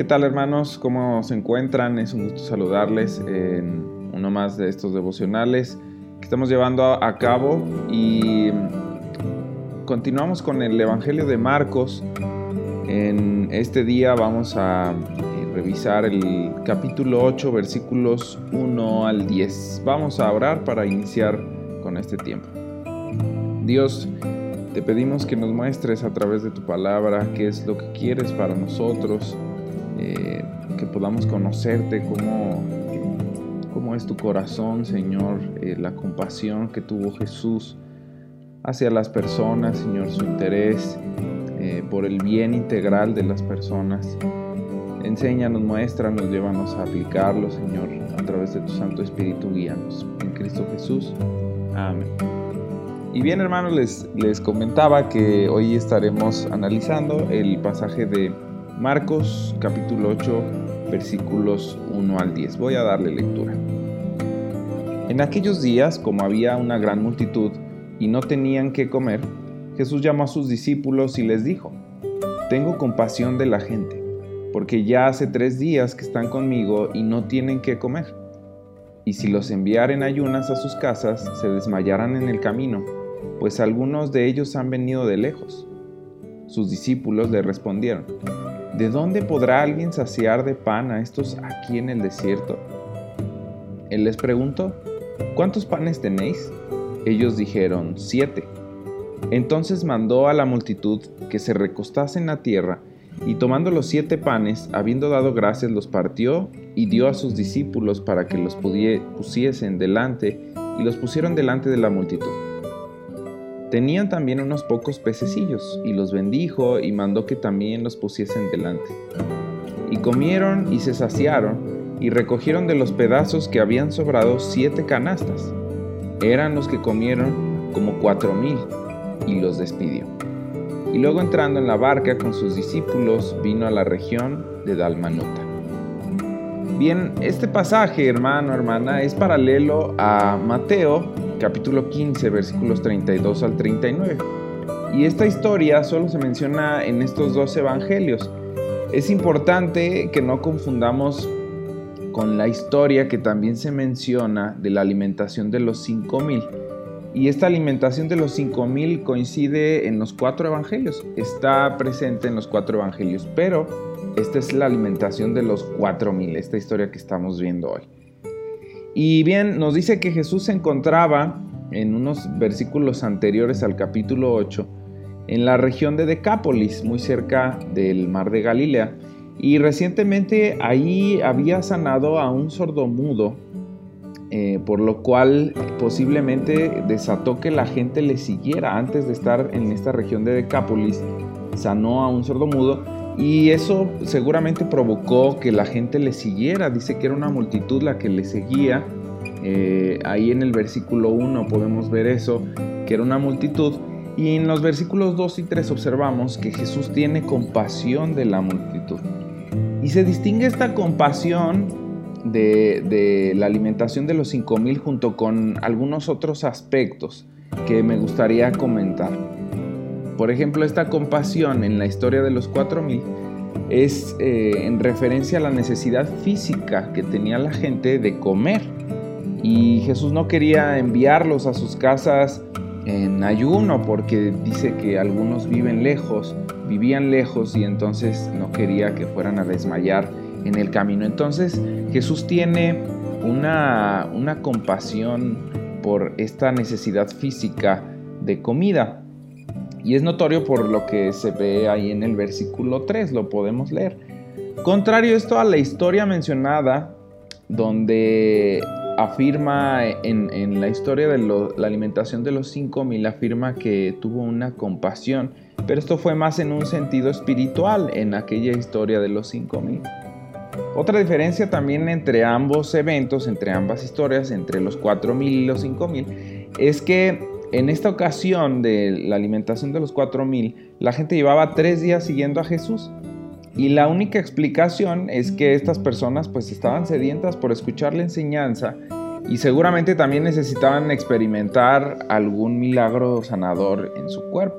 ¿Qué tal hermanos? ¿Cómo se encuentran? Es un gusto saludarles en uno más de estos devocionales que estamos llevando a cabo y continuamos con el Evangelio de Marcos. En este día vamos a eh, revisar el capítulo 8 versículos 1 al 10. Vamos a orar para iniciar con este tiempo. Dios, te pedimos que nos muestres a través de tu palabra qué es lo que quieres para nosotros, eh, que podamos conocerte, cómo, cómo es tu corazón, Señor, eh, la compasión que tuvo Jesús hacia las personas, Señor, su interés eh, por el bien integral de las personas. Enséñanos, muéstranos, llévanos a aplicarlo, Señor, a través de tu Santo Espíritu, guíanos. En Cristo Jesús. Amén. Y bien hermanos, les, les comentaba que hoy estaremos analizando el pasaje de Marcos capítulo 8 versículos 1 al 10. Voy a darle lectura. En aquellos días, como había una gran multitud y no tenían qué comer, Jesús llamó a sus discípulos y les dijo, Tengo compasión de la gente, porque ya hace tres días que están conmigo y no tienen qué comer. Y si los enviaren ayunas a sus casas, se desmayarán en el camino pues algunos de ellos han venido de lejos. Sus discípulos le respondieron, ¿de dónde podrá alguien saciar de pan a estos aquí en el desierto? Él les preguntó, ¿cuántos panes tenéis? Ellos dijeron, siete. Entonces mandó a la multitud que se recostasen a tierra, y tomando los siete panes, habiendo dado gracias, los partió y dio a sus discípulos para que los pusiesen delante, y los pusieron delante de la multitud. Tenían también unos pocos pececillos, y los bendijo y mandó que también los pusiesen delante. Y comieron y se saciaron, y recogieron de los pedazos que habían sobrado siete canastas. Eran los que comieron como cuatro mil, y los despidió. Y luego entrando en la barca con sus discípulos, vino a la región de Dalmanuta. Bien, este pasaje, hermano, hermana, es paralelo a Mateo capítulo 15, versículos 32 al 39. Y esta historia solo se menciona en estos dos evangelios. Es importante que no confundamos con la historia que también se menciona de la alimentación de los 5000. Y esta alimentación de los 5000 coincide en los cuatro evangelios, está presente en los cuatro evangelios, pero esta es la alimentación de los 4000, esta historia que estamos viendo hoy. Y bien, nos dice que Jesús se encontraba en unos versículos anteriores al capítulo 8 en la región de Decápolis, muy cerca del mar de Galilea. Y recientemente ahí había sanado a un sordomudo, eh, por lo cual posiblemente desató que la gente le siguiera antes de estar en esta región de Decápolis. Sanó a un sordomudo y eso seguramente provocó que la gente le siguiera. Dice que era una multitud la que le seguía. Eh, ahí en el versículo 1 podemos ver eso, que era una multitud. Y en los versículos 2 y 3 observamos que Jesús tiene compasión de la multitud. Y se distingue esta compasión de, la alimentación de los 5000 junto con algunos otros aspectos que me gustaría comentar. Por ejemplo, esta compasión en la historia de los 4000 es eh, en referencia a la necesidad física que tenía la gente de comer. Y Jesús no quería enviarlos a sus casas en ayuno porque dice que algunos viven lejos, vivían lejos y entonces no quería que fueran a desmayar en el camino. Entonces Jesús tiene una, una compasión por esta necesidad física de comida. Y es notorio por lo que se ve ahí en el versículo 3, lo podemos leer. Contrario esto a la historia mencionada, donde afirma en, la historia de la alimentación de los 5000, afirma que tuvo una compasión, pero esto fue más en un sentido espiritual en aquella historia de los 5000. Otra diferencia también entre ambos eventos, entre ambas historias, entre los 4000 y los 5000, es que en esta ocasión de la alimentación de los 4000, la gente llevaba tres días siguiendo a Jesús. Y la única explicación es que estas personas pues estaban sedientas por escuchar la enseñanza y seguramente también necesitaban experimentar algún milagro sanador en su cuerpo.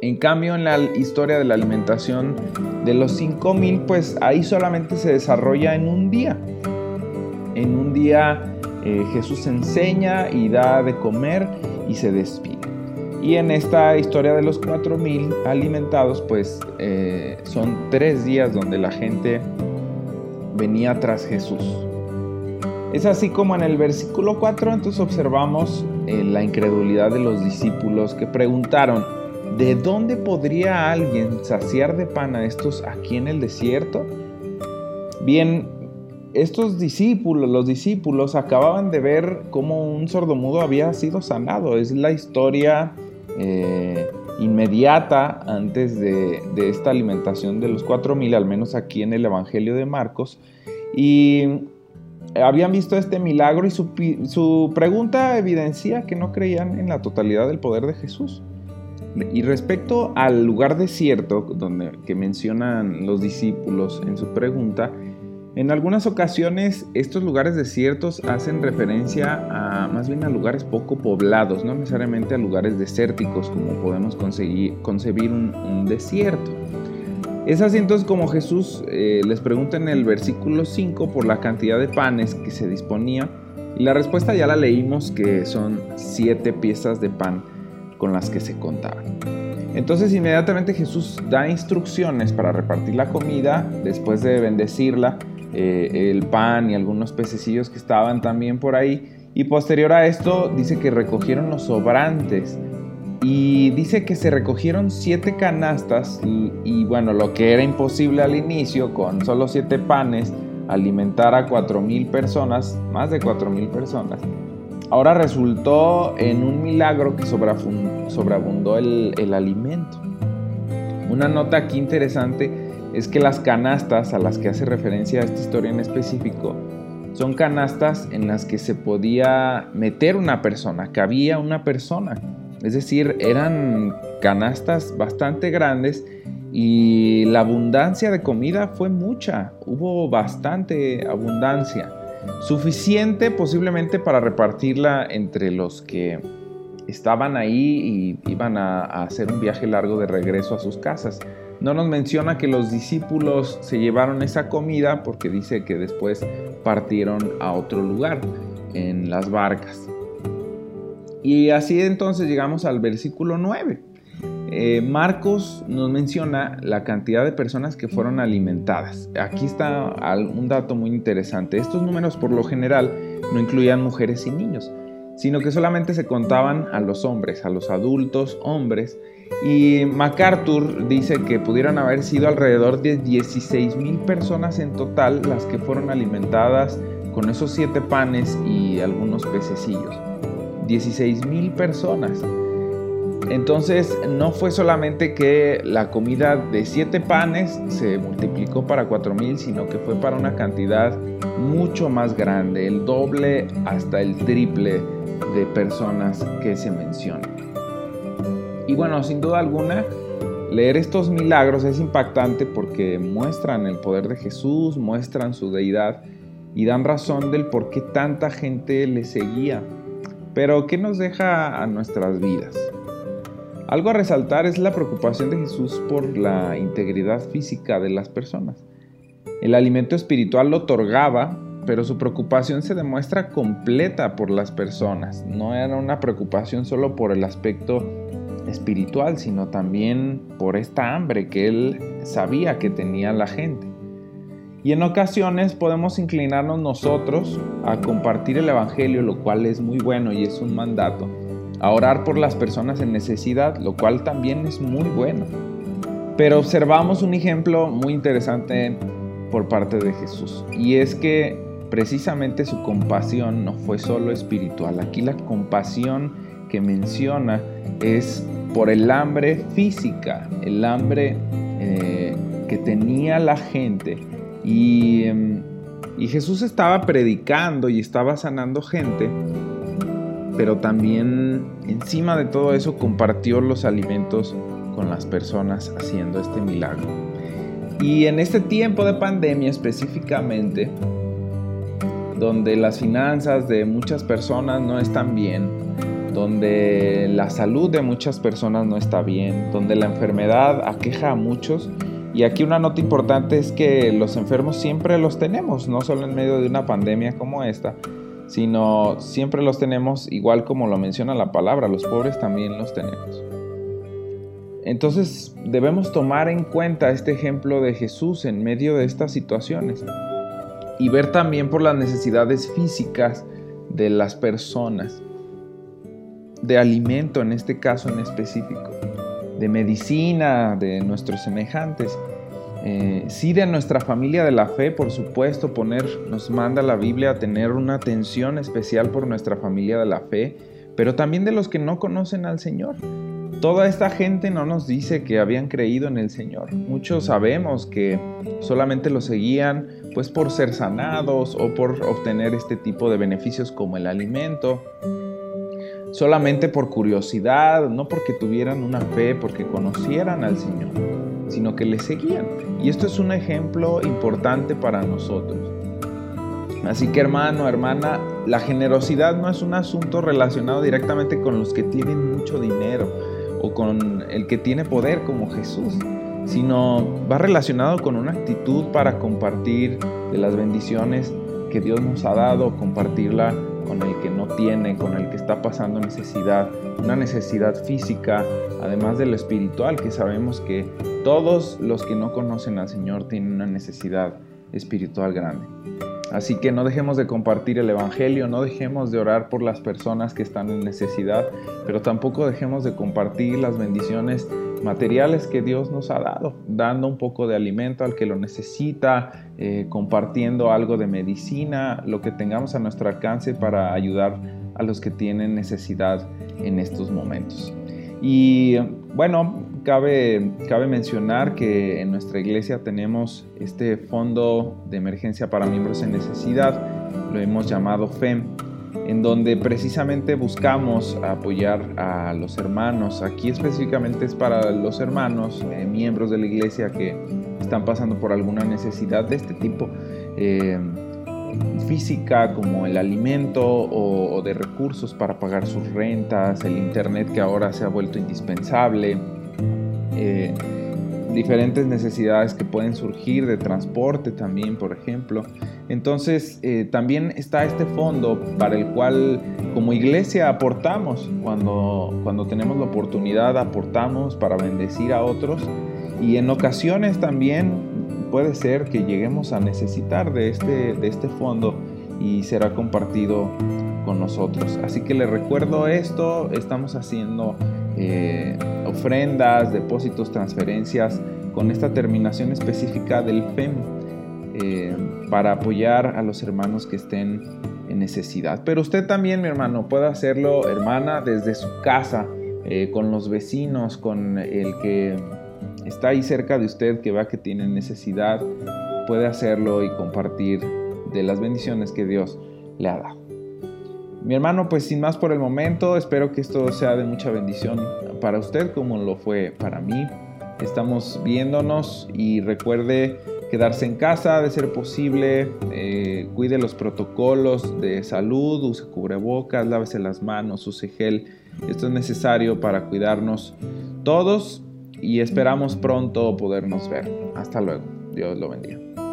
En cambio, en la historia de la alimentación de los 5000, pues ahí solamente se desarrolla en un día. En un día eh, Jesús enseña y da de comer y se despide. Y en esta historia de los 4000 alimentados, pues eh, son tres días donde la gente venía tras Jesús. Es así como en el versículo 4 entonces observamos eh, la incredulidad de los discípulos que preguntaron, ¿de dónde podría alguien saciar de pan a estos aquí en el desierto? Bien, estos discípulos, los discípulos acababan de ver cómo un sordomudo había sido sanado. Es la historia eh, inmediata antes de, esta alimentación de los cuatro mil, al menos aquí en el Evangelio de Marcos. Y habían visto este milagro y su, su pregunta evidencia que no creían en la totalidad del poder de Jesús. Y respecto al lugar desierto donde, que mencionan los discípulos en su pregunta, en algunas ocasiones estos lugares desiertos hacen referencia a más bien a lugares poco poblados, no necesariamente a lugares desérticos como podemos concebir un, desierto. Es así entonces como Jesús eh, les pregunta en el versículo 5 por la cantidad de panes que se disponía y la respuesta ya la leímos que son siete piezas de pan con las que se contaban. Entonces inmediatamente Jesús da instrucciones para repartir la comida después de bendecirla eh, el pan y algunos pececillos que estaban también por ahí. Y posterior a esto dice que recogieron los sobrantes. Y dice que se recogieron siete canastas y, bueno, lo que era imposible al inicio, con solo siete panes, alimentar a cuatro mil personas, más de cuatro mil personas, ahora resultó en un milagro que sobreabundó el, el alimento. Una nota aquí interesante es que las canastas a las que hace referencia esta historia en específico son canastas en las que se podía meter una persona, cabía una persona. Es decir, eran canastas bastante grandes y la abundancia de comida fue mucha, hubo bastante abundancia, suficiente posiblemente para repartirla entre los que estaban ahí y iban a, hacer un viaje largo de regreso a sus casas. No nos menciona que los discípulos se llevaron esa comida porque dice que después partieron a otro lugar en las barcas. Y así entonces llegamos al versículo 9. Eh, Marcos nos menciona la cantidad de personas que fueron alimentadas. Aquí está un dato muy interesante. Estos números por lo general no incluían mujeres y niños, sino que solamente se contaban a los hombres, a los adultos hombres y MacArthur dice que pudieron haber sido alrededor de 16 mil personas en total las que fueron alimentadas con esos siete panes y algunos pececillos. 16 mil personas. Entonces no fue solamente que la comida de siete panes se multiplicó para cuatro mil, sino que fue para una cantidad mucho más grande, el doble hasta el triple de personas que se mencionan. Y bueno, sin duda alguna, leer estos milagros es impactante porque muestran el poder de Jesús, muestran su deidad y dan razón del por qué tanta gente le seguía. Pero, ¿qué nos deja a nuestras vidas? Algo a resaltar es la preocupación de Jesús por la integridad física de las personas. El alimento espiritual lo otorgaba, pero su preocupación se demuestra completa por las personas. No era una preocupación solo por el aspecto espiritual, sino también por esta hambre que él sabía que tenía la gente. Y en ocasiones podemos inclinarnos nosotros a compartir el Evangelio, lo cual es muy bueno y es un mandato, a orar por las personas en necesidad, lo cual también es muy bueno. Pero observamos un ejemplo muy interesante por parte de Jesús, y es que precisamente su compasión no fue solo espiritual, aquí la compasión que menciona es por el hambre física, el hambre eh, que tenía la gente. Em, y, Jesús estaba predicando y estaba sanando gente, pero también encima de todo eso compartió los alimentos con las personas haciendo este milagro. Y en este tiempo de pandemia específicamente, donde las finanzas de muchas personas no están bien, donde la salud de muchas personas no está bien, donde la enfermedad aqueja a muchos. Y aquí una nota importante es que los enfermos siempre los tenemos, no solo en medio de una pandemia como esta, sino siempre los tenemos igual como lo menciona la palabra, los pobres también los tenemos. Entonces debemos tomar en cuenta este ejemplo de Jesús en medio de estas situaciones y ver también por las necesidades físicas de las personas, de alimento en este caso en específico, de medicina, de nuestros semejantes. Eh, sí de nuestra familia de la fe, por supuesto, poner, nos manda la Biblia a tener una atención especial por nuestra familia de la fe, pero también de los que no conocen al Señor. Toda esta gente no nos dice que habían creído en el Señor. Muchos sabemos que solamente lo seguían pues por ser sanados o por obtener este tipo de beneficios como el alimento. Solamente por curiosidad, no porque tuvieran una fe, porque conocieran al Señor, sino que le seguían. Y esto es un ejemplo importante para nosotros. Así que hermano, hermana, la generosidad no es un asunto relacionado directamente con los que tienen mucho dinero o con el que tiene poder como Jesús, sino va relacionado con una actitud para compartir de las bendiciones que Dios nos ha dado, compartirla con el que no tiene, con el que está pasando necesidad, una necesidad física, además de lo espiritual, que sabemos que todos los que no conocen al Señor tienen una necesidad espiritual grande. Así que no dejemos de compartir el Evangelio, no dejemos de orar por las personas que están en necesidad, pero tampoco dejemos de compartir las bendiciones materiales que Dios nos ha dado, dando un poco de alimento al que lo necesita, eh, compartiendo algo de medicina, lo que tengamos a nuestro alcance para ayudar a los que tienen necesidad en estos momentos. Y bueno, cabe, mencionar que en nuestra iglesia tenemos este fondo de emergencia para miembros en necesidad, lo hemos llamado FEM, en donde precisamente buscamos apoyar a los hermanos. Aquí específicamente es para los hermanos, eh, miembros de la iglesia que están pasando por alguna necesidad de este tipo. Eh, física como el alimento o, de recursos para pagar sus rentas, el internet que ahora se ha vuelto indispensable, eh, diferentes necesidades que pueden surgir de transporte también, por ejemplo. Entonces, eh, también está este fondo para el cual como iglesia aportamos, cuando, cuando tenemos la oportunidad aportamos para bendecir a otros y en ocasiones también puede ser que lleguemos a necesitar de este, de este fondo y será compartido con nosotros. Así que les recuerdo esto, estamos haciendo eh, ofrendas, depósitos, transferencias con esta terminación específica del FEM eh, para apoyar a los hermanos que estén en necesidad. Pero usted también, mi hermano, puede hacerlo, hermana, desde su casa, eh, con los vecinos, con el que está ahí cerca de usted, que va que tiene necesidad, puede hacerlo y compartir de las bendiciones que Dios le ha dado. Mi hermano, pues sin más por el momento, espero que esto sea de mucha bendición para usted como lo fue para mí. Estamos viéndonos y recuerde quedarse en casa de ser posible, eh, cuide los protocolos de salud, use cubrebocas, lávese las manos, use gel. Esto es necesario para cuidarnos todos y esperamos pronto podernos ver. Hasta luego. Dios lo bendiga.